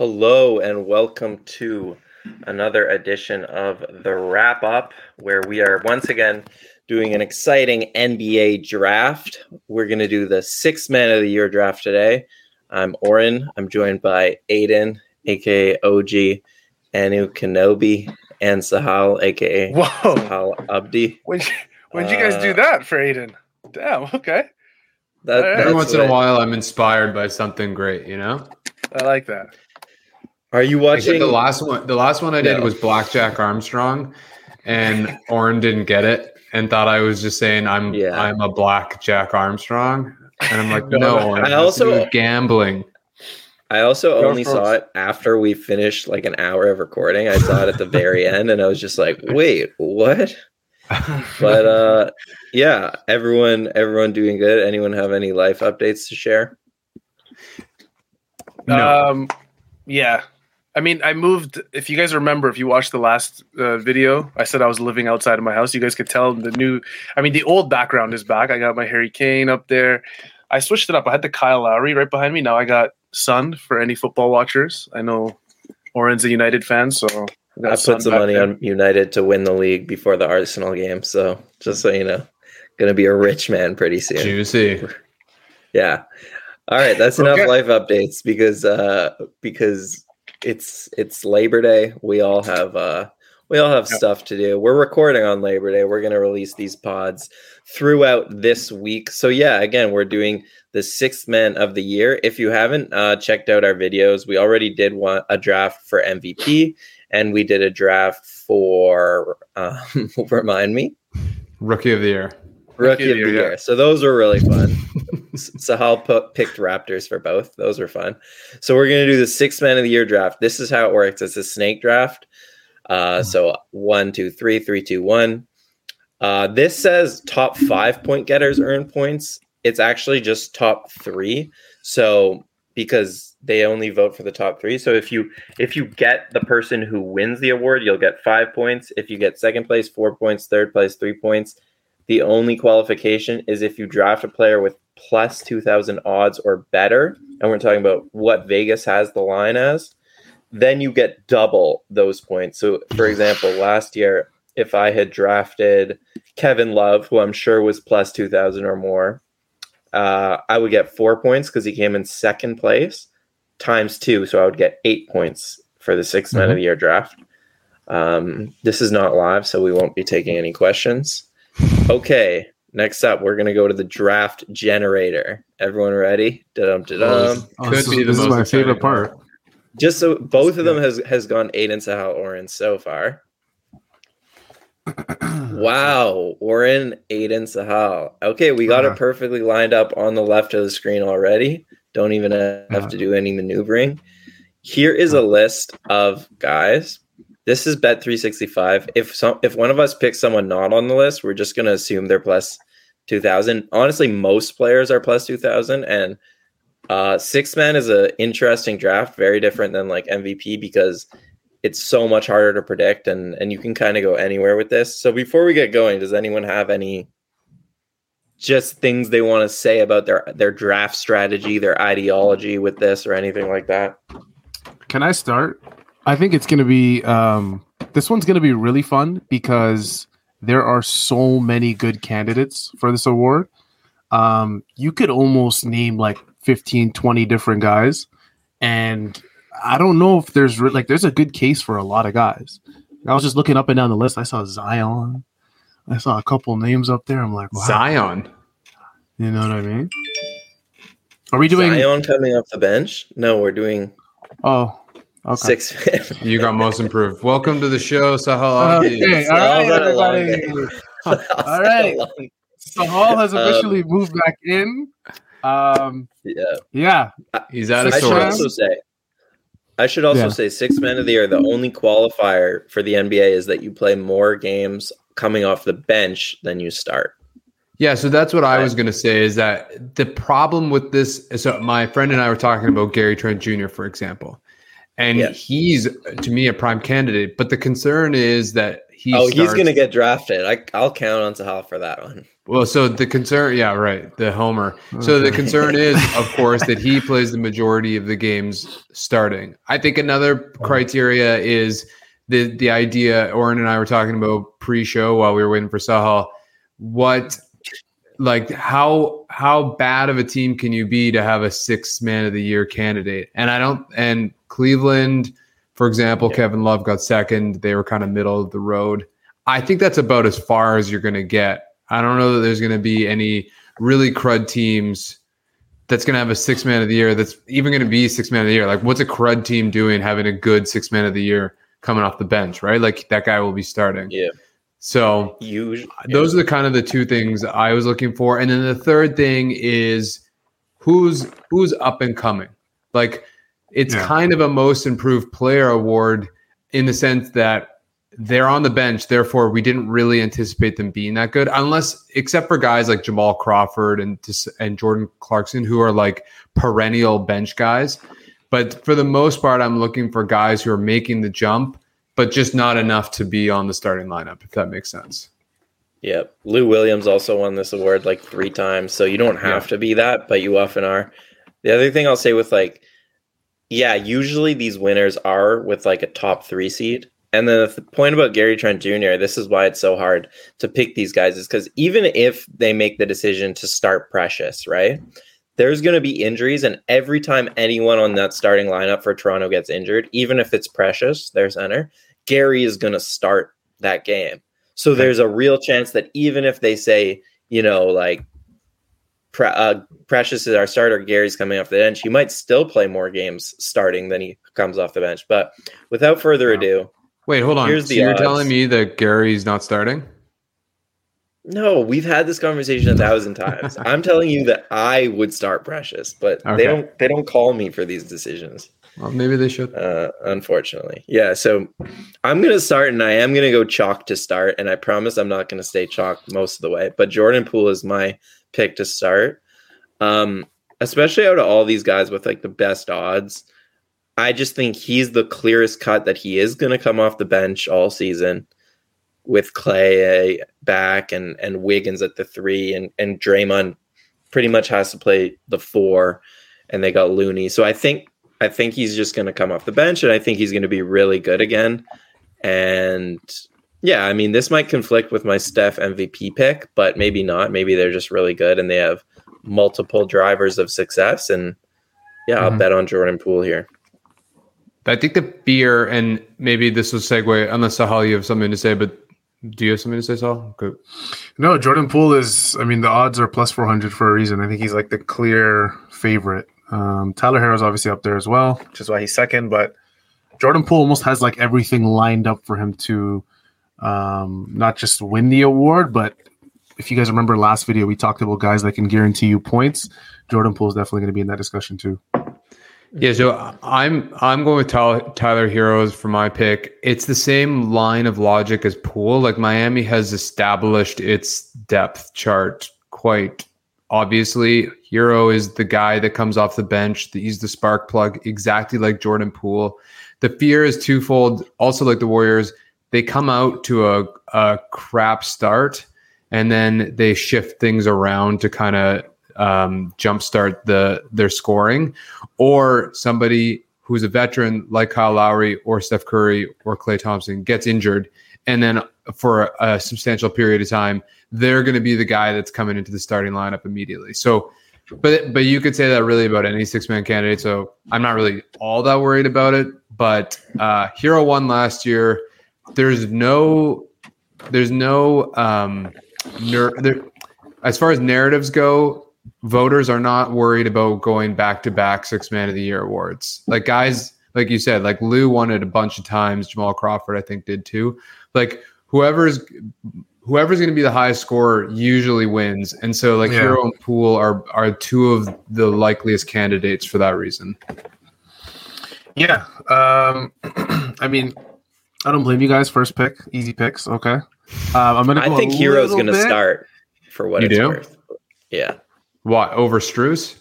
Hello and welcome to another edition of the wrap up where we are once again doing an exciting NBA draft. We're going to do the six man of the year draft today. I'm Oren. I'm joined by Aiden, aka OG, Anu Kenobi, and Sahal, aka Whoa. Sahal Abdi. When when did you guys do Uh, that for Aiden? Damn. Okay, That, All right. that's Every once in a while, I'm inspired by something great. You know, I like that. Are you watching? the last one. The last one I did No. was Blackjack Armstrong, and Oren didn't get it and thought I was just saying I'm Yeah. I'm a Black Jack Armstrong, and I'm like, No, no, no. I it has to do also- gambling. I also Go only saw it after we finished like an hour of recording. I saw it at the very end, and I was just like, "Wait, what?" But uh, yeah, everyone, everyone doing good. Anyone have any life updates to share? No. Um, yeah. I mean, I moved. If you guys remember, if you watched the last uh, video, I said I was living outside of my house. You guys could tell the new. I mean, the old background is back. I got my Harry Kane up there. I switched it up. I had the Kyle Lowry right behind me. Now I got Son for any football watchers. I know Oren's a United fan, so I got I Son put some money there. on United to win the league before the Arsenal game, so just so you know, gonna be a rich man pretty soon. Juicy. Yeah. All right, that's enough Okay. life updates because uh because it's it's Labor Day. We all have uh we all have Yep. stuff to do. We're recording on Labor Day. We're going to release these pods throughout this week. So yeah, again, we're doing the sixth man of the year. If you haven't uh checked out our videos, we already did one a draft for MVP and we did a draft for um remind me Rookie of the year. Rookie of the year. yeah. So those were really fun. Sahal put, picked Raptors for both. Those were fun. So we're going to do the six man of the year draft. This is how it works. It's a snake draft. Uh, so one, two, three, three, two, one. Uh, this says top five point getters earn points. It's actually just top three. So because they only vote for the top three. So if you if you get the person who wins the award, you'll get five points. If you get second place, four points. Third place, three points. The only qualification is if you draft a player with plus 2000 odds or better, and we're talking about what Vegas has the line as, then you get double those points. So, for example, last year, if I had drafted Kevin Love, who I'm sure was plus 2000 or more, uh, I would get four points because he came in second place times two. So I would get eight points for the 6 man of the year draft. Um, this is not live, so we won't be taking any questions. Okay, next up, we're gonna go to the draft generator. Everyone ready? Da-dum, da-dum. Oh, this Could is, be the this is most my favorite exciting part. Just so both of them has has gone Aiden Sahal Oren so far. wow, Oren, Aiden Sahal. Okay, we got it Uh-huh. perfectly lined up on the left of the screen already. Don't even have Uh-huh. to do any maneuvering. Here is a list of guys. This is Bet 365. If some if one of us picks someone not on the list, we're just gonna assume they're plus 2000. Honestly, most players are plus 2000 and uh, six man is a interesting draft, very different than like MVP because it's so much harder to predict, and and you can kind of go anywhere with this. So before we get going, does anyone have any just things they want to say about their their draft strategy, their ideology with this, or anything like that? Can I start? I think it's going to be um, this one's going to be really fun because there are so many good candidates for this award. Um, you could almost name like 15, 20 different guys. And I don't know if there's re- like there's a good case for a lot of guys. I was just looking up and down the list. I saw Zion. I saw a couple names up there. I'm like, wow. Zion. You know what I mean? Are we doing? Zion coming off the bench? No, we're doing. Oh, Okay. Six. You got most improved. Welcome to the show, Sahal. Okay, all I'll right, run along everybody. All right. along. So Hall has Um, officially moved back in. Um, Yeah. yeah, He's out of I should also say, I should also Yeah. say, six men of the year. The only qualifier for the NBA is that you play more games coming off the bench than you start. Yeah, so that's what I was going to say is that the problem with this. So my friend and I were talking about Gary Trent Jr., for example, and Yeah. he's to me a prime candidate. But the concern is that he oh, he's going to get drafted. I, I'll count on Sahal for that one. Well, so the concern, yeah, right, the homer. So the concern is, of course, that he plays the majority of the games starting. I think another criteria is the the idea. Oren and I were talking about pre-show while we were waiting for Sahal. What, like, how how bad of a team can you be to have a six man of the year candidate? And I don't. And Cleveland, for example, Yeah. Kevin Love got second. They were kind of middle of the road. I think that's about as far as you're going to get. I don't know that there's going to be any really crud teams that's going to have a six man of the year that's even going to be six man of the year. Like, what's a crud team doing having a good six man of the year coming off the bench, right? Like, that guy will be starting. Yeah. So, Usually, those are the kind of the two things I was looking for. And then the third thing is who's who's up and coming. Like it's Yeah. kind of a most improved player award in the sense that they're on the bench, therefore we didn't really anticipate them being that good, unless except for guys like Jamal Crawford and and Jordan Clarkson who are like perennial bench guys. But for the most part, I'm looking for guys who are making the jump, but just not enough to be on the starting lineup, if that makes sense. Yeah, Lou Williams also won this award like three times, so you don't have Yeah. to be that, but you often are. The other thing I'll say with like, yeah, usually these winners are with like a top three seed. And then the point about Gary Trent Jr., this is why it's so hard to pick these guys, is because even if they make the decision to start Precious, right? There's going to be injuries, and every time anyone on that starting lineup for Toronto gets injured, even if it's Precious, their center, Gary is going to start that game. So there's a real chance that even if they say, you know, like Pre- uh, Precious is our starter, Gary's coming off the bench, he might still play more games starting than he comes off the bench. But without further ado, Wait, hold on. Here's so the you're odds. telling me that Gary's not starting? no, we've had this conversation a thousand times. I'm telling you that I would start Precious, but Okay. they don't they don't call me for these decisions. Well, maybe they should. uh, unfortunately. Yeah, so I'm gonna start, and I am gonna go chalk to start, and I promise I'm not gonna stay chalk most of the way. But Jordan Poole is my pick to start, um, especially out of all these guys with like the best odds. I just think he's the clearest cut that he is gonna come off the bench all season with Klay back and and Wiggins at the three, and and Draymond pretty much has to play the four, and they got Looney. So I think I think he's just going to come off the bench, and I think he's going to be really good again. And yeah, I mean, this might conflict with my Steph MVP pick, but maybe not. Maybe they're just really good, and they have multiple drivers of success. And yeah, I'll Mhm. bet on Jordan Poole here. I think the fear, and maybe this will segue, unless Sahal, you have something to say, but do you have something to say, Sahal? Okay. No, Jordan Poole is. I mean, the odds are plus four hundred for a reason. I think he's like the clear favorite. Um, Tyler Herro's obviously up there as well, which is why he's second. But Jordan Poole almost has like everything lined up for him to um, not just win the award, but if you guys remember last video, we talked about guys that can guarantee you points. Jordan Poole is definitely going to be in that discussion too. Yeah, so I'm I'm going with Tyler, Herro's for my pick. It's the same line of logic as Poole. Like Miami has established its depth chart quite obviously. Herro is the guy that comes off the bench. He's the spark plug, exactly like Jordan Poole. The fear is twofold. Also, like the Warriors, they come out to a, a crap start and then they shift things around to kind of um, jumpstart the their scoring, or somebody who's a veteran like Kyle Lowry or Steph Curry or Klay Thompson gets injured, and then for a substantial period of time, they're going to be the guy that's coming into the starting lineup immediately. So, but but you could say that really about any six man candidate. So I'm not really all that worried about it. But uh, Herro won last year. There's no there's no um, ner- there, as far as narratives go. Voters are not worried about going back to back six man of the year awards. Like guys like you said, like Lou won it a bunch of times. Jamal Crawford, I think, did too. Like whoever's whoever's going to be the highest scorer usually wins, and so like Yeah. Herro and Poole are are two of the likeliest candidates for that reason. Yeah. Um, I mean, I don't blame you guys. First pick, easy picks. Okay. Um, I'm gonna. I think Herro's going to bit- start for what You it's do? worth. Yeah. What over Strus?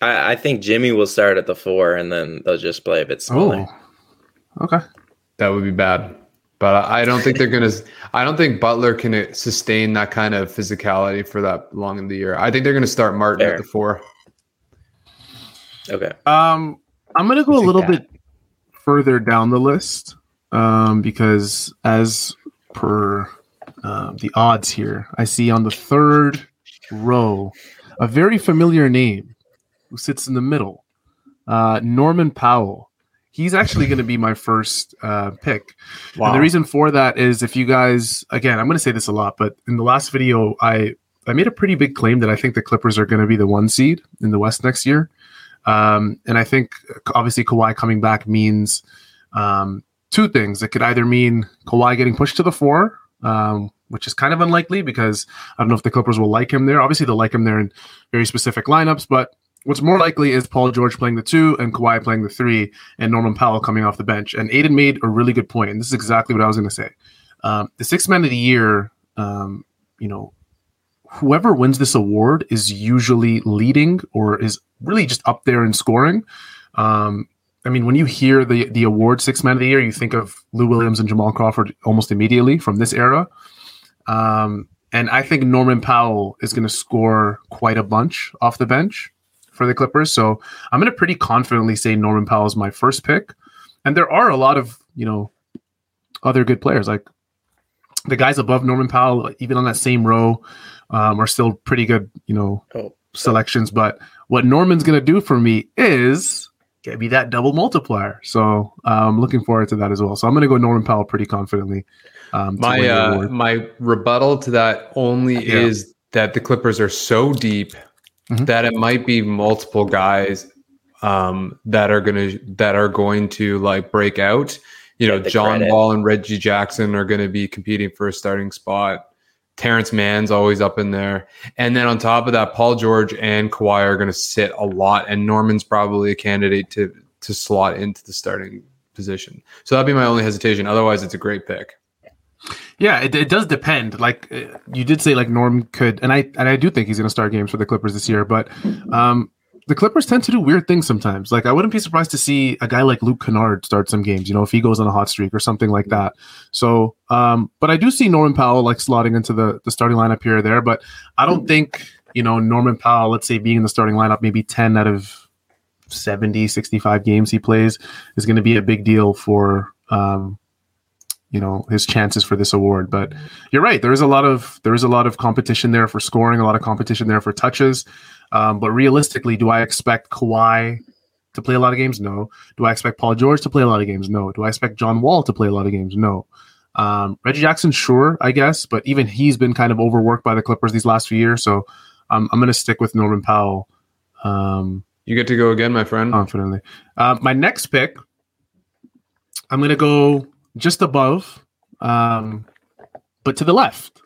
I, I think Jimmy will start at the four and then they'll just play a bit smaller. Oh. Okay. That would be bad. But I I don't think they're gonna. I don't think Butler can uh, sustain that kind of physicality for that long in the year. I think they're gonna start Martin Fair. at the four. Okay. Um, I'm gonna go a little that. bit further down the list, um, because as per um, the odds here, I see on the third row a very familiar name who sits in the middle, uh, Norman Powell. He's actually going to be my first uh, pick. And the reason for that is if you guys, again, I'm going to say this a lot, but in the last video, I I made a pretty big claim that I think the Clippers are going to be the one seed in the West next year. Um, and I think obviously Kawhi coming back means um, two things. It could either mean Kawhi getting pushed to the four, um, which is kind of unlikely because I don't know if the Clippers will like him there. Obviously, they'll like him there in very specific lineups, but what's more likely is Paul George playing the two and Kawhi playing the three and Norman Powell coming off the bench. And Aiden made a really good point, and this is exactly what I was going to say. Um, the six man of the year, um, you know, whoever wins this award is usually leading or is really just up there in scoring. Um, I mean, when you hear the the award six man of the year, you think of Lou Williams and Jamal Crawford almost immediately from this era. Um, and I think Norman Powell is going to score quite a bunch off the bench for the Clippers. So I'm going to pretty confidently say Norman Powell is my first pick. And there are a lot of you know other good players like the guys above Norman Powell, even on that same row, um, are still pretty good. You know, Oh, selections. But what Norman's going to do for me is get me that double multiplier. So I'm looking forward to that as well. So I'm going to go Norman Powell pretty confidently. Um, My uh, my rebuttal to that only Yeah. is that the Clippers are so deep Mhm. that it might be multiple guys um, that are gonna that are going to like break out. You know, John credit. Wall and Reggie Jackson are going to be competing for a starting spot. Terance Mann's always up in there, and then on top of that, Paul George and Kawhi are going to sit a lot, and Norman's probably a candidate to to slot into the starting position. So that'd be my only hesitation. Otherwise, it's a great pick. Yeah, it, it does depend. Like uh, you did say, like Norm could, and I and I do think he's going to start games for the Clippers this year. But um, the Clippers tend to do weird things sometimes. Like I wouldn't be surprised to see a guy like Luke Kennard start some games. You know, if he goes on a hot streak or something like that. So, um, but I do see Norman Powell like slotting into the the starting lineup here or there. But I don't think you know Norman Powell. Let's say being in the starting lineup, maybe ten out of 70, 65 games he plays is going to be a big deal for. Um, you know his chances for this award but you're right there is a lot of there is a lot of competition there for scoring a lot of competition there for touches um, but realistically do i expect Kawhi to play a lot of games no do i expect paul george to play a lot of games no do i expect john wall to play a lot of games no um, reggie jackson sure i guess but even he's been kind of overworked by the clippers these last few years so um, i'm going to stick with norman powell um, You get to go again, my friend. confidently. Uh, my next pick, I'm going to go just above, um, but to the left.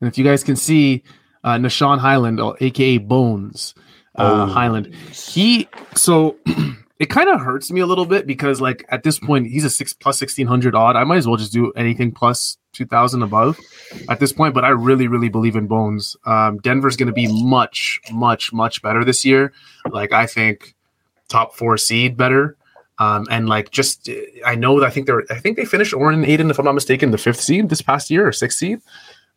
And if you guys can see, uh, Nah'Shon Hyland, aka Bones uh, Oh. Hyland, he so it kind of hurts me a little bit because like at this point he's a six plus sixteen hundred odd. I might as well just do anything plus two thousand above at this point. But I really, really believe in Bones. Um, Denver's going to be much, much, much better this year. Like I think top four seed better. Um, and like just I know that I think they're I think they finished and Aiden, if I'm not mistaken, the fifth seed this past year or sixth seed.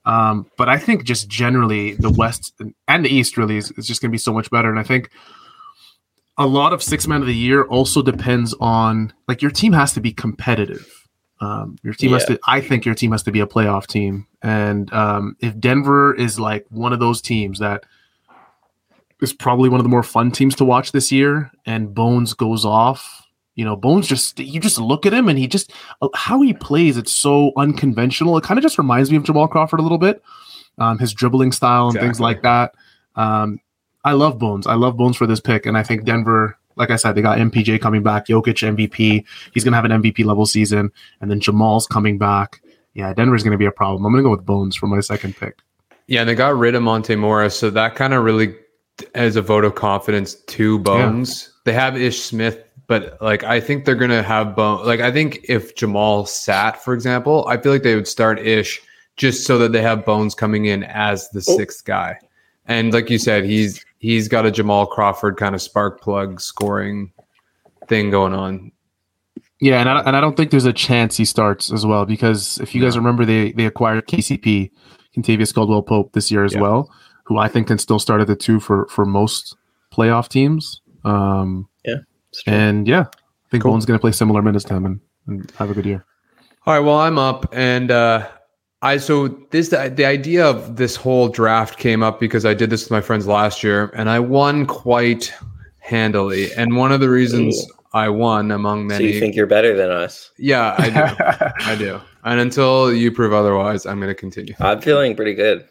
Um, but I think just generally the West and the East really is, is just gonna be so much better. And I think a lot of six man of the year also depends on like your team has to be competitive. Um, your team has to I think your team has to be a playoff team. And um, if Denver is like one of those teams that is probably one of the more fun teams to watch this year, and Bones goes off. You know, Bones just you just look at him and he just how he plays. It's so unconventional. It kind of just reminds me of Jamal Crawford a little bit. Um, his dribbling style and things like that. Um, I love Bones. I love Bones for this pick, and I think Denver like I said, they got MPJ coming back, Jokic MVP. He's gonna have an MVP level season, and then Jamal's coming back. Yeah, Denver's gonna be a problem. I'm gonna go with Bones for my second pick. Yeah, and they got rid of Monte Morris, so that kind of really as a vote of confidence to Bones. Yeah. They have Ish Smith, but like I think they're gonna have Bones. Like I think if Jamal sat, for example, I feel like they would start Ish just so that they have Bones coming in as the oh. sixth guy. And like you said, he's he's got a Jamal Crawford kind of spark plug scoring thing going on. Yeah, and I, and I don't think there's a chance he starts as well because if you guys remember, they they acquired KCP, Kentavious Caldwell Pope this year as yeah. well, who I think can still start at the two for for most playoff teams. Um, yeah, and yeah, I think cool. Bones going to play similar minutes to him and, and have a good year. All right, well, I'm up, and uh, I so this the, the idea of this whole draft came up because I did this with my friends last year and I won quite handily. And one of the reasons Ooh. I won among many. So you think you're better than us? Yeah, I do. I do. And until you prove otherwise, I'm going to continue. I'm feeling pretty good.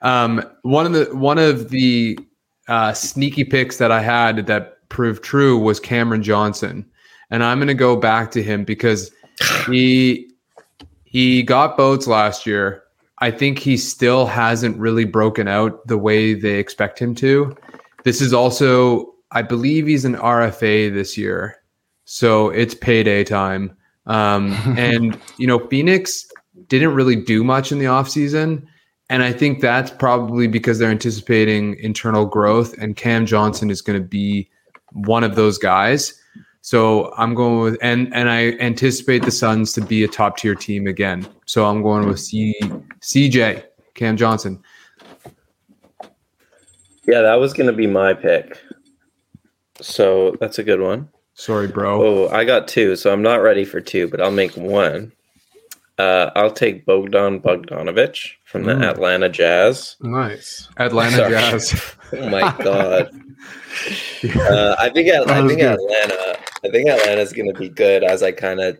Um, one of the one of the uh, sneaky picks that I had that proved true was Cameron Johnson, and I'm going to go back to him because he he got boats last year. I think he still hasn't really broken out the way they expect him to. This is also, I believe he's an RFA this year. So it's payday time. Um, and, you know, Phoenix didn't really do much in the offseason. And I think that's probably because they're anticipating internal growth, and Cam Johnson is going to be one of those guys. So I'm going with and and I anticipate the Suns to be a top tier team again. So I'm going with C, CJ Cam Johnson. Yeah, that was going to be my pick. So that's a good one. Sorry, bro. Oh, I got two, so I'm not ready for two, but I'll make one. Uh, I'll take Bogdan Bogdanovic from the mm. Atlanta Jazz. Nice, Atlanta Sorry. Jazz. oh my god. Uh, I think I think Atlanta. I think Atlanta's going to be good, as I kind of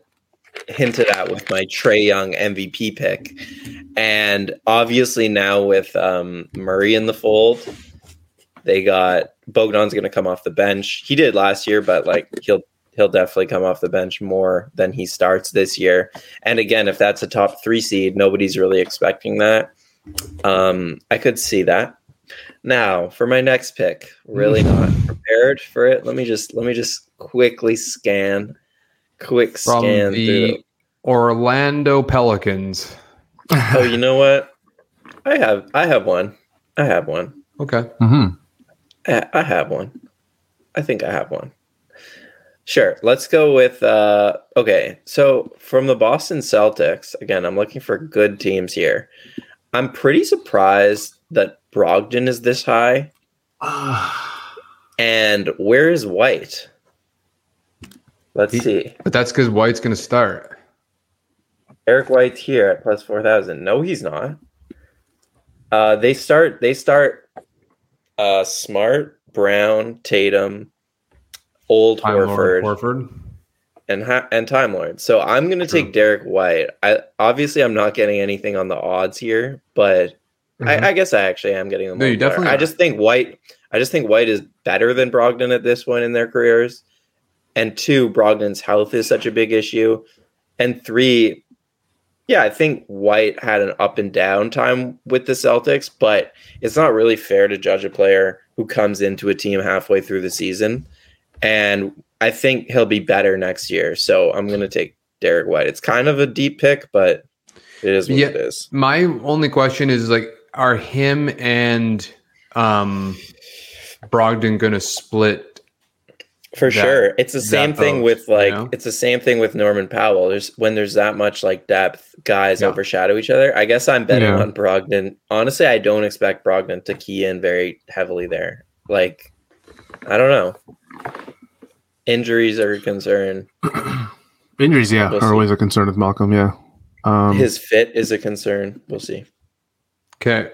hinted at with my Trae Young MVP pick, and obviously now with um, Murray in the fold, they got Bogdan's going to come off the bench. He did last year, but like he'll he'll definitely come off the bench more than he starts this year. And again, if that's a top three seed, nobody's really expecting that. Um, I could see that. Now, for my next pick, really not prepared for it. Let me just let me just quickly scan, quick From scan the Orlando Pelicans. oh, you know what? I have I have one. I have one. Okay. Mm-hmm. I, I have one. I think I have one. Sure. Let's go with uh okay. So from the Boston Celtics, again, I'm looking for good teams here. I'm pretty surprised that Brogdon is this high. and where is White? Let's he, see. But that's because White's going to start. Eric White's here at plus four thousand. No, he's not. Uh, they start. They start. Uh, Smart, Brown, Tatum, Old Time Horford, Lord, Horford, and ha- and Time Lord. So I'm going to take Derek White. I obviously I'm not getting anything on the odds here, but Mm-hmm. I, I, guess I actually am getting them. No, you definitely. I just think White. I just think White is better than Brogdon at this point in their careers. And two, Brogdon's health is such a big issue. And three, yeah, I think White had an up and down time with the Celtics, but it's not really fair to judge a player who comes into a team halfway through the season. And I think he'll be better next year. So I'm going to take Derek White. It's kind of a deep pick, but it is what yeah, it is. My only question is like, are him and um, Brogdon going to split? For that, sure, it's the same thing with like you know? it's the same thing with Norman Powell. There's when there's that much like depth, guys yeah. overshadow each other. I guess I'm betting yeah. on Brogdon. Honestly, I don't expect Brogdon to key in very heavily there. Like, I don't know. Injuries are a concern. Injuries, yeah, we'll are always a concern with Malcolm. Yeah, um, his fit is a concern. We'll see. Okay,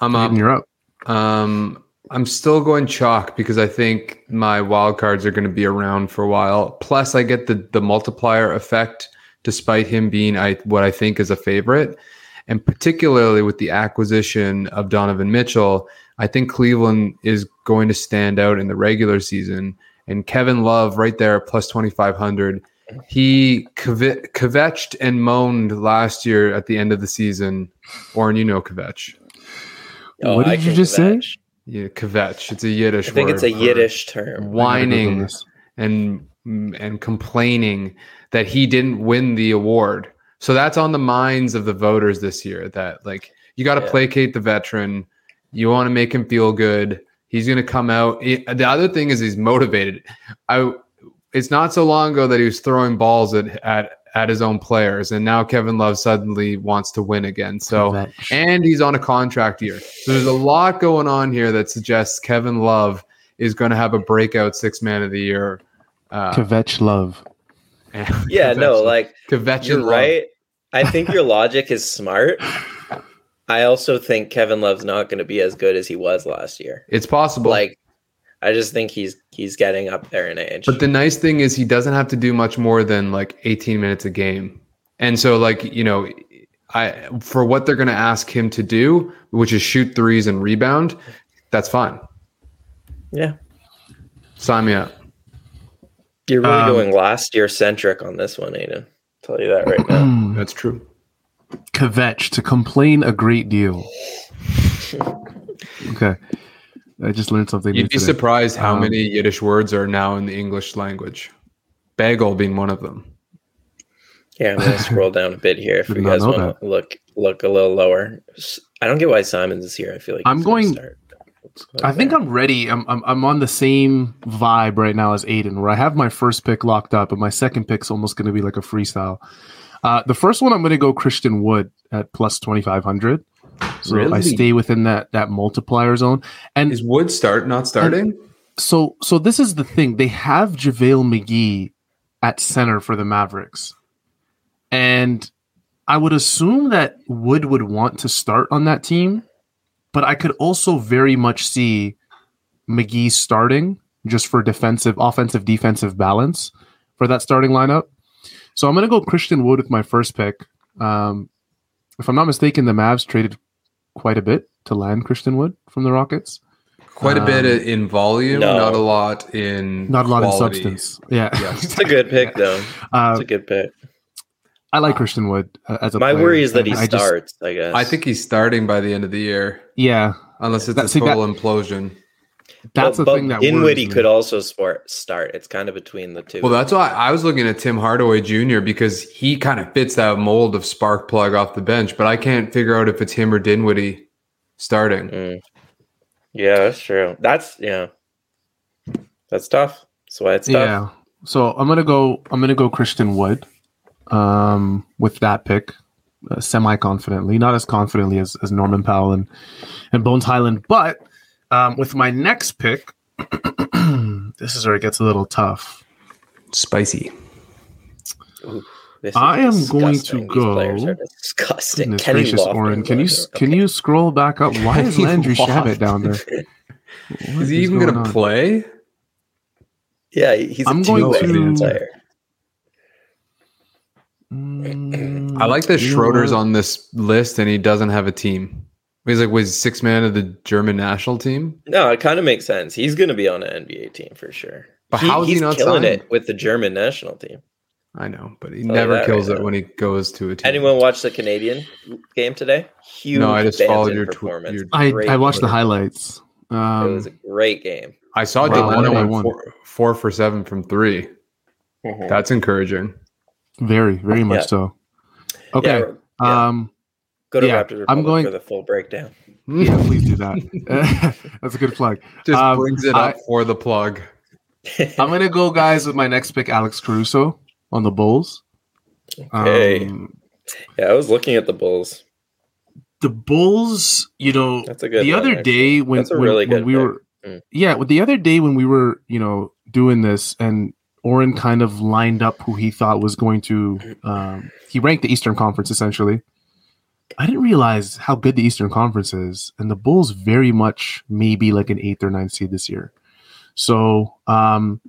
I'm up. You're up. Um, I'm still going chalk because I think my wild cards are going to be around for a while. Plus, I get the the multiplier effect, despite him being I what I think is a favorite, and particularly with the acquisition of Donovan Mitchell, I think Cleveland is going to stand out in the regular season. and Kevin Love right there at plus 2,500. He kve- kvetched and moaned last year at the end of the season. Oren, you know kvetch. Oh, What I did you can just say? kvetch. Yeah, kvetch. It's a Yiddish I think word it's a Yiddish term. Whining and and complaining that he didn't win the award. So that's on the minds of the voters this year that like you got to Yeah. placate the veteran. You want to make him feel good. He's going to come out. He- the other thing is he's motivated. I it's not so long ago that he was throwing balls at at at his own players and now Kevin Love suddenly wants to win again. So and he's on a contract year. So there's a lot going on here that suggests Kevin Love is going to have a breakout six man of the year. Uh, Kvetch love. Yeah, no, Kvetch- like Kvetch you're Love. right. I think your logic is smart. I also think Kevin Love's not going to be as good as he was last year. It's possible. Like, I just think he's he's getting up there in age. but the nice thing is he doesn't have to do much more than like 18 minutes a game. And so like, you know, I for what they're going to ask him to do, which is shoot threes and rebound, that's fine. yeah, Sign me up. you're really Um, going last year centric on this one, Aiden. Tell you that right now. That's true. Kvetch to complain a great deal. Okay. I just learned something. You'd be today. surprised how um, many Yiddish words are now in the English language. Bagel being one of them. Yeah, I'm gonna scroll down a bit here if you guys want to look look a little lower. I don't get why Simmons is here. I feel like I'm going. I think. I'm ready. I'm, I'm I'm on the same vibe right now as Aiden, where I have my first pick locked up, and my second pick's almost going to be like a freestyle. Uh, the first one, I'm going to go Christian Wood at plus 2,500. So really? I stay within that that multiplier zone. And is Wood start not starting? So so this is the thing. They have JaVale McGee at center for the Mavericks. And I would assume that Wood would want to start on that team, but I could also very much see McGee starting just for defensive, offensive, defensive balance for that starting lineup. So I'm going to go Christian Wood with my first pick. Um, if I'm not mistaken, the Mavs traded quite a bit to land Christian Wood from the Rockets. Quite a bit Um, in volume, no. not a lot in Not a lot quality. in substance. Yeah. Yes. it's a good pick though. Uh, It's a good pick. I like Christian Wood uh, as a My player, worry is that he and I just- starts. I guess. I think he's starting by the end of the year, yeah, unless it's That- a see, that- total implosion. That's the but thing that Dinwiddie could also sport start. It's kind of between the two. Well, that's why I was looking at Tim Hardaway Jr. because he kind of fits that mold of spark plug off the bench, but I can't figure out if it's him or Dinwiddie starting. Mm. Yeah, that's true. That's yeah. That's tough. That's why it's tough. Yeah. So I'm gonna go. I'm gonna go Christian Wood, um, with that pick, uh, semi confidently, not as confidently as, as Norman Powell and and Bones Hyland, but um, with my next pick, this is where it gets a little tough. Spicy. This is I am going to. These go- disgusting. Goodness Kenny gracious, Lofton can you was- can you scroll back up? Why is Kenny Landry Shamet down there? What Is he even going going to play? Yeah, he's I'm a going to- player. Mm, I like that Schroeder's on this list and he doesn't have a team. He's like was six man of the German national team. No, it kind of makes sense. He's going to be on an NBA team for sure. But how is he he's not killing signed? it with the German national team? I know, but he Tell you never kills right it now. when he goes to a team. Anyone watch the Canadian game today? Huge No, I just followed your tw- your- I, I watched the game. highlights. It Um, was a great game. I saw Wow, Delano one by went one. four, four for seven from three. That's encouraging. very, very much Yeah. so. Okay. Yeah, yeah. Um, Go to yeah, Raptors I'm going- for the full breakdown. yeah, please do that. That's a good plug. Just Um, brings it I- up for the plug. I'm gonna go, guys, with my next pick, Alex Caruso on the Bulls. Okay. Um, yeah, I was looking at the Bulls. the Bulls, you know, That's a good the one, other actually. day when, That's a when, really when good we pick. were, Mm. yeah, well, the other day when we were, you know, doing this and Oren kind of lined up who he thought was going to, um, he ranked the Eastern Conference essentially. I didn't realize how good the Eastern Conference is, and the Bulls very much may be like an eighth or ninth seed this year. So um,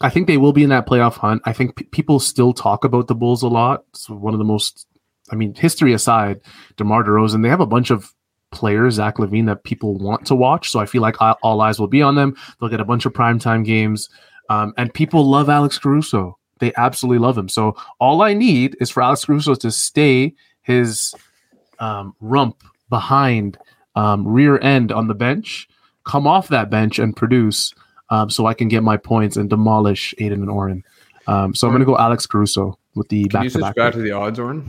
I think they will be in that playoff hunt. I think p- people still talk about the Bulls a lot. It's one of the most, I mean, history aside, DeMar DeRozan, they have a bunch of players, Zach LaVine, that people want to watch. So I feel like all all eyes will be on them. They'll get a bunch of primetime games. Um, and people love Alex Caruso. They absolutely love him. So all I need is for Alex Caruso to stay his um, rump behind um, rear end on the bench, come off that bench and produce um, so I can get my points and demolish Aiden and Oren. Um, so I'm going to go Alex Caruso with the back to back. back to the odds, Oren?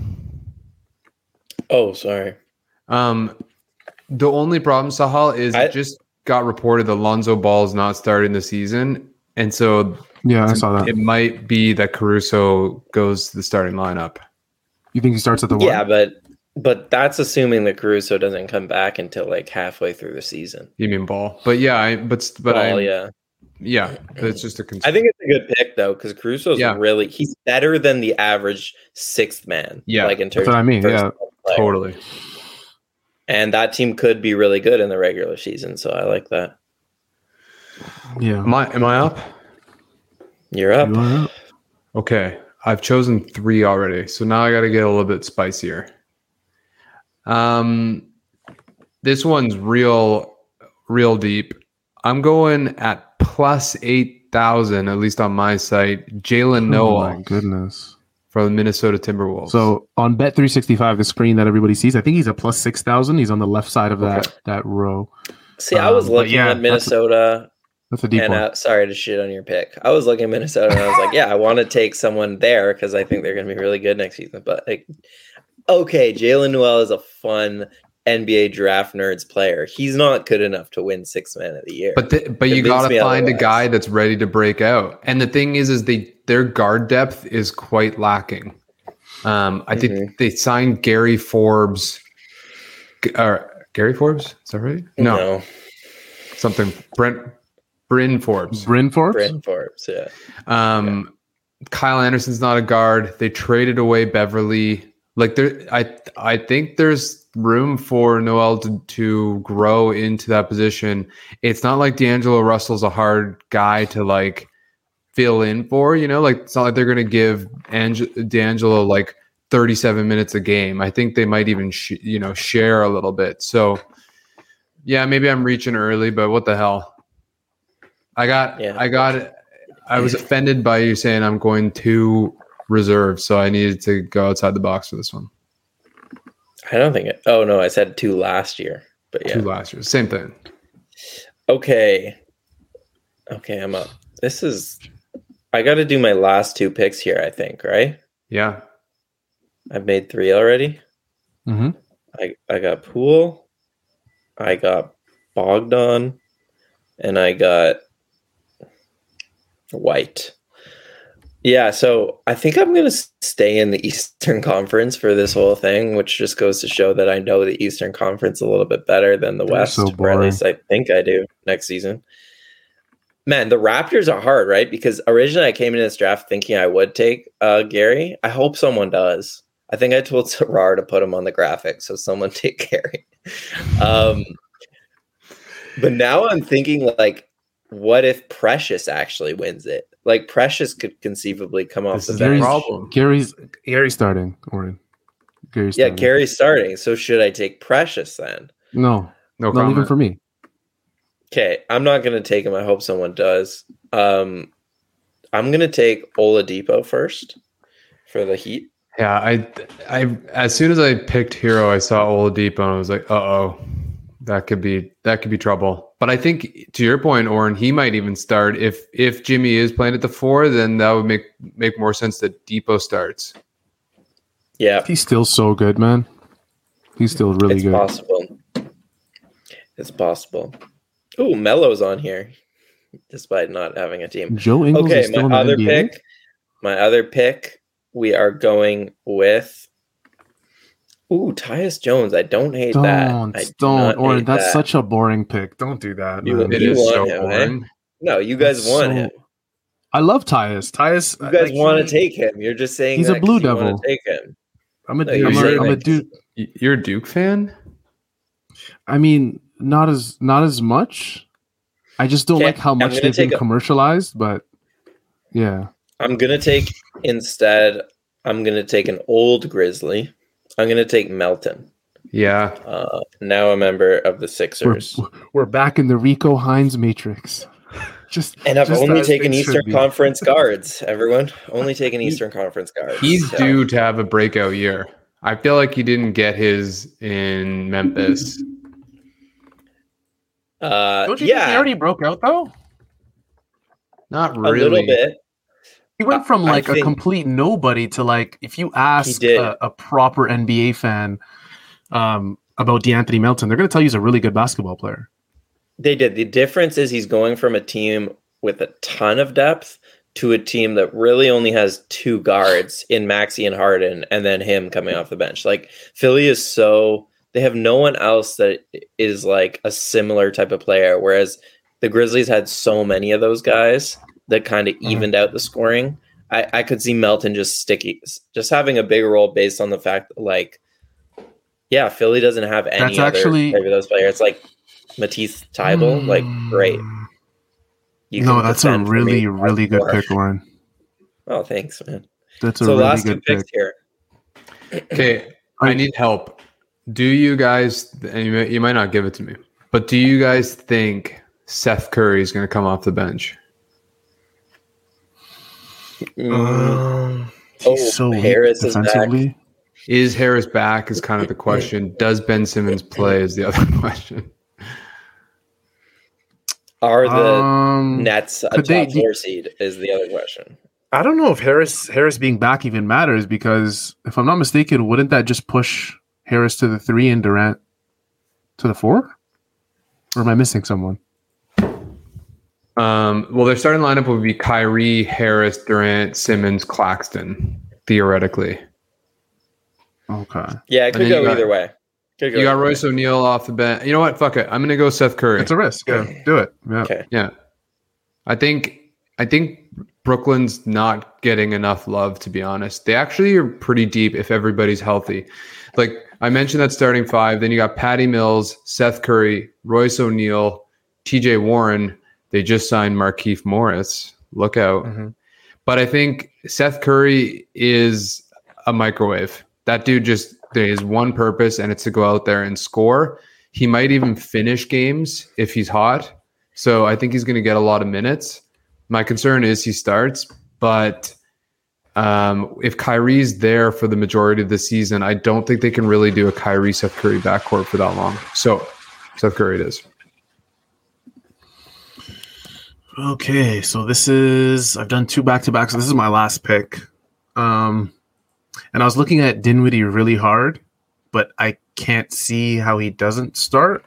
Oh, sorry. Um, the only problem, Sahal, is I- it just got reported that Lonzo Ball is not starting the season, and so Yeah, I saw that. it might be that Caruso goes to the starting lineup. You think he starts at the one? Yeah, but but that's assuming that Caruso doesn't come back until like halfway through the season. You mean Ball? But yeah, I, but but I yeah. yeah, it's just a concern. I think it's a good pick though, because Caruso's Yeah. really he's better than the average sixth man. Yeah, like in terms. That's what I mean. Yeah. totally. And that team could be really good in the regular season, so I like that. Yeah. Am I am I up? You're up. You are up. Okay, I've chosen three already, so now I got to get a little bit spicier. Um, this one's real, real deep. I'm going at plus eight thousand, at least on my site. Jaylen Oh my Nowell goodness. for the Minnesota Timberwolves. So on Bet 365, the screen that everybody sees, I think he's a plus 6,000. He's on the left side of that that row. See, I was Um, looking yeah, at that's a- Minnesota, That's a deep and one. uh, sorry to shit on your pick. I was looking at Minnesota, and I was like, yeah, I want to take someone there because I think they're going to be really good next season. But like, okay, Jaylen Nowell is a fun NBA draft nerds player. He's not good enough to win six man of the year. But the, but you got to me find a guy that's ready to break out. And the thing is, is they their guard depth is quite lacking. Um, I think they signed Gary Forbes. G- Uh, Gary Forbes, is that right? No, no, something Brent Bryn Forbes. Bryn Forbes? Brent Forbes, yeah. Um, Kyle Anderson's not a guard. They traded away Beverley. Like there, I I think there's room for Noel to, to grow into that position. It's not like D'Angelo Russell's a hard guy to like fill in for. You know, like it's not like they're gonna give Ange- D'Angelo like 37 minutes a game. I think they might even sh- you know share a little bit. So yeah, maybe I'm reaching early, but what the hell? I got Yeah. I got. I was offended by you saying I'm going to reserve, so I needed to go outside the box for this one. I don't think it. Oh no, I said two last year, but yeah. Two last year, same thing. Okay. Okay, I'm up. This is. I got to do my last two picks here. I think right. Yeah, I've made three already. Mm-hmm. I I got Poole, I got Bogdan, and I got White. Yeah, so I think I'm gonna stay in the Eastern Conference for this whole thing, which just goes to show that I know the Eastern Conference a little bit better than the They're West, so or at least I think I do next season. Man, the Raptors are hard, right? Because originally I came into this draft thinking I would take uh, Gary. I hope someone does. I think I told Sarar to put him on the graphic, so someone take Gary. Um, but now I'm thinking like, what if Precious actually wins it? Like Precious could conceivably come off This the is the bench. problem. Gary's Gary's starting. Oren. Gary's Yeah, starting. Gary's starting. So should I take Precious then? No, no not even for me. Okay, I'm not gonna take him. I hope someone does. Um, I'm gonna take Oladipo first for the Heat. Yeah, I, I, as soon as I picked Herro, I saw Oladipo and I was like, uh oh, that could be that could be trouble. But I think to your point, Oren, he might even start if if Jimmy is playing at the four, then that would make make more sense that Depot starts. Yeah, He's still so good, man. He's still really good. it's good. possible. It's possible. Oh, Melo's on here, despite not having a team. Joe Ingles Okay, is still my in the other NBA. pick. My other pick. We are going with. Ooh, Tyus Jones. I don't hate that. Don't, I do don't, not Oren. hate That's that. such a boring pick. Don't do that. You- man. It You is want so him, eh? boring. No, you guys That's want so- him. I love Tyus. Tyus. You guys like, want to take him. You're just saying He's a blue Blue 'cause you Devil. Take him. I'm a, No, I'm you're a, saying I'm a that- dude. Y- You're a Duke fan? I mean, not as not as much. I just don't Okay, like how much they've been a- commercialized, but yeah. I'm gonna take instead. I'm gonna take an old Grizzly. I'm gonna take Melton. Yeah. Uh, now a member of the We're, Sixers. we're back in the Rico Hines matrix. Just And I've just only as taken Eastern be. Conference guards. Everyone, only taken Eastern Conference guards. He's So, due to have a breakout year. I feel like he didn't get his in Memphis. Uh, Don't you think he already broke out though? Not a really. little bit. He went from I like a think- complete nobody to like if you ask a, a proper NBA fan um, about De'Anthony Melton, they're going to tell you he's a really good basketball player. They did. The difference is he's going from a team with a ton of depth to a team that really only has two guards in Maxey and Harden, and then him coming off the bench. Like Philly is so they have no one else that is like a similar type of player, whereas the Grizzlies had so many of those guys that kind of mm-hmm. evened out the scoring. I, I could see Melton just sticky, just having a bigger role based on the fact that, like, yeah, Philly doesn't have any That's other actually- type of those players. It's like Matisse Thybulle, like great. You no, that's a defend for me really, really good more. pick, Lauren. Oh, thanks, man. That's a So really last good picks pick. here. Okay, I need help. Do you guys? And you, may, you might not give it to me, but do you guys think Seth Curry is going to come off the bench? Mm, He's Oh, so Harris is back. defensively. Is Harris back? Is kind of the question. Does Ben Simmons play? Is the other question. are the Um, Nets a could they- top four seed? Is the other question. I don't know if Harris Harris being back even matters because if I'm not mistaken, wouldn't that just push Harris to the three and Durant to the four? Or am I missing someone? Um, well, their starting lineup would be Kyrie, Harris, Durant, Simmons, Claxton, theoretically. Okay. Yeah, it could go got- either way. Could go You got either way. Royce O'Neal off the bench. You know what? Fuck it. I'm gonna go Seth Curry. It's a risk. Yeah, do it. Yeah. Okay. Yeah. I think I think Brooklyn's not getting enough love to be honest. They actually are pretty deep if everybody's healthy. Like I mentioned that starting five, then you got Patty Mills, Seth Curry, Royce O'Neal, TJ Warren. They just signed Markieff Morris. Look out. Mhm. But I think Seth Curry is a microwave. That dude just there is one purpose and it's to go out there and score. He might even finish games if he's hot. So I think he's going to get a lot of minutes. My concern is he starts, but um, if Kyrie's there for the majority of the season, I don't think they can really do a Kyrie Seth Curry backcourt for that long. So Seth Curry it is. Okay, so this is I've done two back to backs. so this is my last pick. Um and I was looking at Dinwiddie really hard, but I can't see how he doesn't start.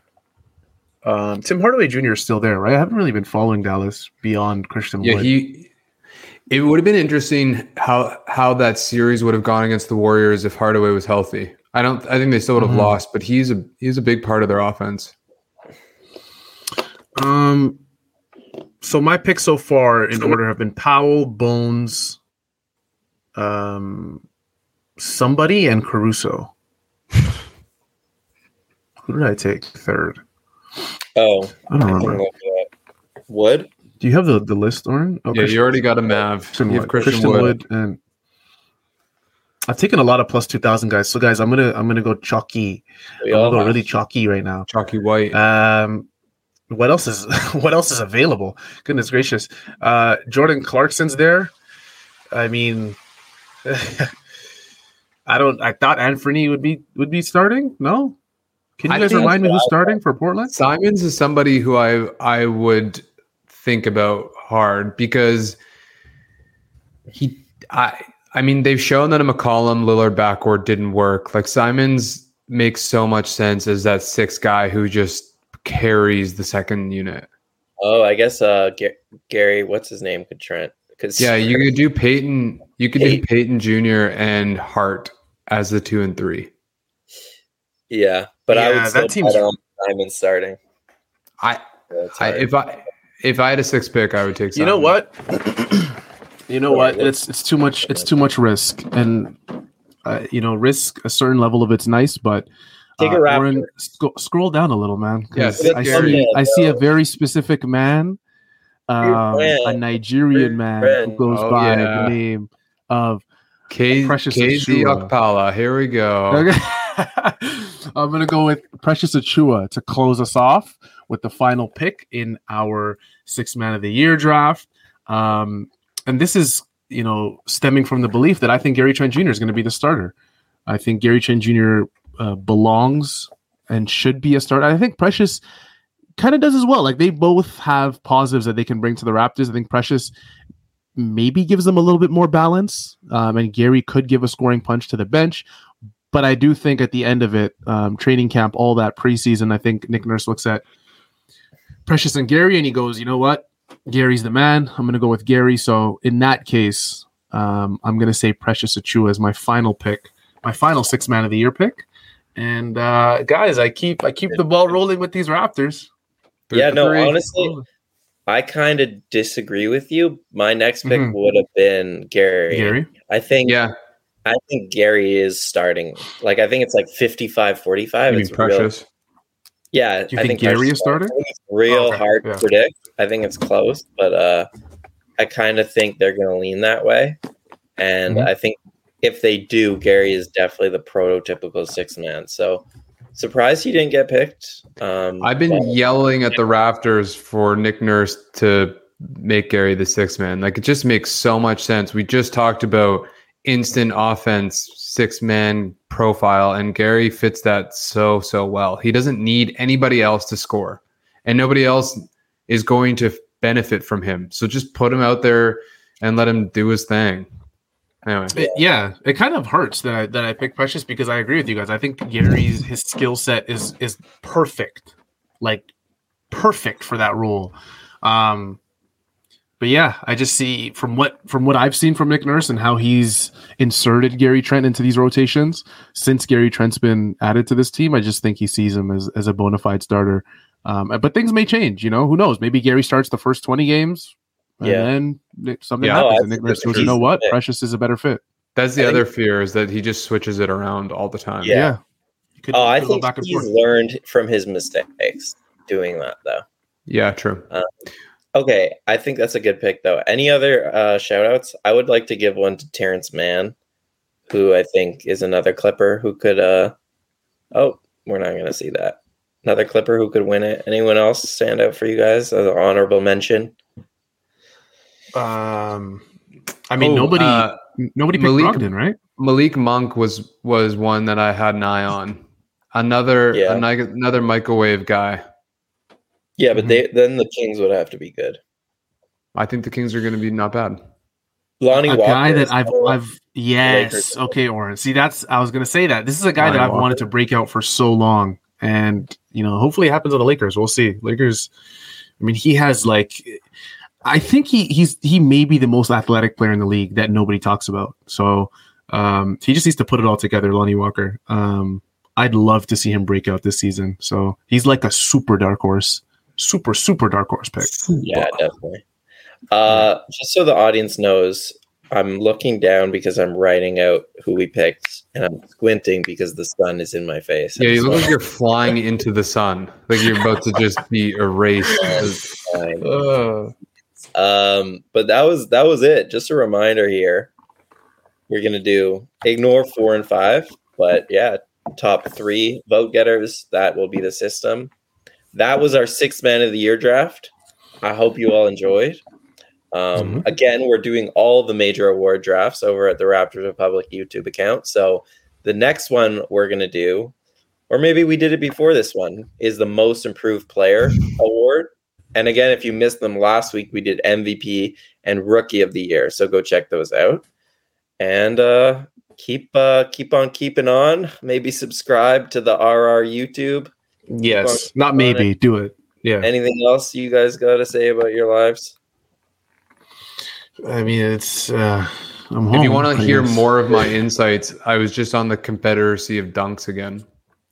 Um, Tim Hardaway Jr. is still there, right? I haven't really been following Dallas beyond Christian Yeah, Wood. he. It would have been interesting how how that series would have gone against the Warriors if Hardaway was healthy. I don't. I think they still would have Mhm. lost, but he's a he's a big part of their offense. Um, so my picks so far in order have been Powell, Bones, um, somebody, and Caruso. Who did I take third? Oh, I don't I can remember. look it up. Wood. Do you have the, the list, Oren? Oh, yeah, you already got a Mav. Christian You have Wood. Christian, Christian Wood. Wood. and I've taken a lot of plus two thousand guys. So guys, I'm gonna I'm gonna go chalky. We I'm gonna go have. really chalky right now. Chalky White. Um, what else is what else is available? Goodness gracious, uh, Jordan Clarkson's there. I mean, I don't. I thought Anthony would be would be starting. No, can you I guys remind me who's starting for Portland? Simons is somebody who I I would think about hard because he I I mean they've shown that a McCollum Lillard backcourt didn't work. Like Simons makes so much sense as that sixth guy who just carries the second unit. Oh, I guess uh, Ga- Gary, what's his name? Could Trent? Because Yeah, you could do Payton. You could do Payton Jr. and Hart as the two and three. yeah, but I Yeah, would that still team's- bet on Simon starting. I, That's I if I if I had a six pick, I would take. You know what? you know what? It's it's too much. It's too much risk, and uh, you know, risk a certain level of it's nice, but Take a uh, Raptor. Oren, sc- scroll down a little, man. 'cause Yes, I Gary. see. I see a very specific man, um, a Nigerian man who goes Oh, by yeah. the name of. K- Precious KZ Achiuwa. Okpala. Here we go. Okay. I'm gonna go with Precious Achiuwa to close us off. with the final pick in our six man of the year draft. Um, and this is, you know, stemming from the belief that I think Gary Trent Jr. is going to be the starter. I think Gary Trent Jr. Uh, belongs and should be a starter. I think Precious kind of does as well. Like they both have positives that they can bring to the Raptors. I think Precious maybe gives them a little bit more balance, um, and Gary could give a scoring punch to the bench. But I do think at the end of it, um, training camp, all that preseason, I think Nick Nurse looks at Precious and Gary, and he goes, "You know what? Gary's the man. I'm going to go with Gary." So in that case, um, I'm going to say Precious Achiuwa as my final pick, my final six man of the year pick. And uh, guys, I keep I keep the ball rolling with these Raptors. Yeah, no, Three. honestly, I kind of disagree with you. My next pick Mhm. would have been Gary. Gary. I think Yeah, I think Gary is starting. Like I think it's like 55 45. I mean, It's real, precious. yeah, Do you I think Precious Gary is starting? I it's real Okay, hard yeah. to predict. I think it's close, but uh I kind of think they're going to lean that way. And Mhm. I think if they do, Gary is definitely the prototypical six man. So surprised he didn't get picked. Um I've been yelling at the rafters for Nick Nurse to make Gary the six man. Like it just makes so much sense. We just talked about instant offense, six man profile, and Gary fits that so, so well. He doesn't need anybody else to score, and nobody else is going to benefit from him. So just put him out there and let him do his thing. Anyway, yeah, it kind of hurts that I, that I picked Precious because I agree with you guys. I think Gary's his skill set is is perfect, like perfect for that role. Um, but yeah, I just see from what from what I've seen from Nick Nurse and how he's inserted Gary Trent into these rotations since Gary Trent's been added to this team. I just think he sees him as as a bona fide starter. Um, but things may change. You know, who knows? Maybe Gary starts the first twenty games. And Yeah. then Nick- something Yeah, happens, I and Nick Nurse goes, "You know what? pick. Precious is a better fit." that's the I think- other fear is that he just switches it around all the time. Yeah. You could- Oh, I think back he's forth. learned from his mistakes doing that though. Yeah, true. Okay, I think that's a good pick though. Any other uh shout outs? I would like to give one to Terrence Mann, who I think is another clipper who could uh oh, we're not gonna see that. Another clipper who could win it. Anyone else stand out for you guys as an honorable mention? Um, I mean, Oh, nobody, uh, nobody picked Malik- Brogdon, right? Malik Monk was was one that I had an eye on. Another Yeah. another, another microwave guy. Yeah, but Mhm. they then the Kings would have to be good. I think the Kings are going to be not bad. Lonnie a Walker. guy that I've. I've, yes, Lakers. okay, Oren. See, that's I was gonna say that this is a guy that I've Walker. wanted to break out for so long, and you know, hopefully, it happens with the Lakers. We'll see. Lakers. I mean, he has like, I think he he's he may be the most athletic player in the league that nobody talks about. So, um, he just needs to put it all together, Lonnie Walker. Um, I'd love to see him break out this season. So he's like a super dark horse, super super dark horse pick. Yeah, definitely. Uh, just so the audience knows, I'm looking down because I'm writing out who we picked, and I'm squinting because the sun is in my face. Yeah, you look like you're flying into the sun. Like you're about to just be erased. fine. Um, but that was that was it. Just a reminder here. We're gonna do ignore four and five, but yeah, top three vote getters. That will be the system. That was our sixth man of the year draft. I hope you all enjoyed. Um, Again, we're doing all the major award drafts over at the Raptors Republic YouTube account. So the next one we're gonna do, or maybe we did it before this one, is the most improved player award. And again, if you missed them last week, we did MVP and Rookie of the Year. So go check those out. And uh, keep uh, keep on keeping on. Maybe subscribe to the RR YouTube. yes, Fuck not on maybe. Do it. Yeah. Anything else you guys got to say about your lives? I mean, it's. uh I'm home. If you want to hear more of my insights, I was just on the Confederacy of Dunks again.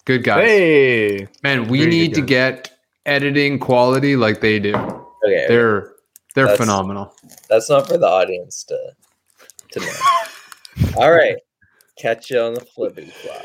Good guys. hey, Man, we Very need to get editing quality like they do. Okay, They're they're That's- phenomenal. that's not for the audience to to know. All right, catch you on the flippity flop.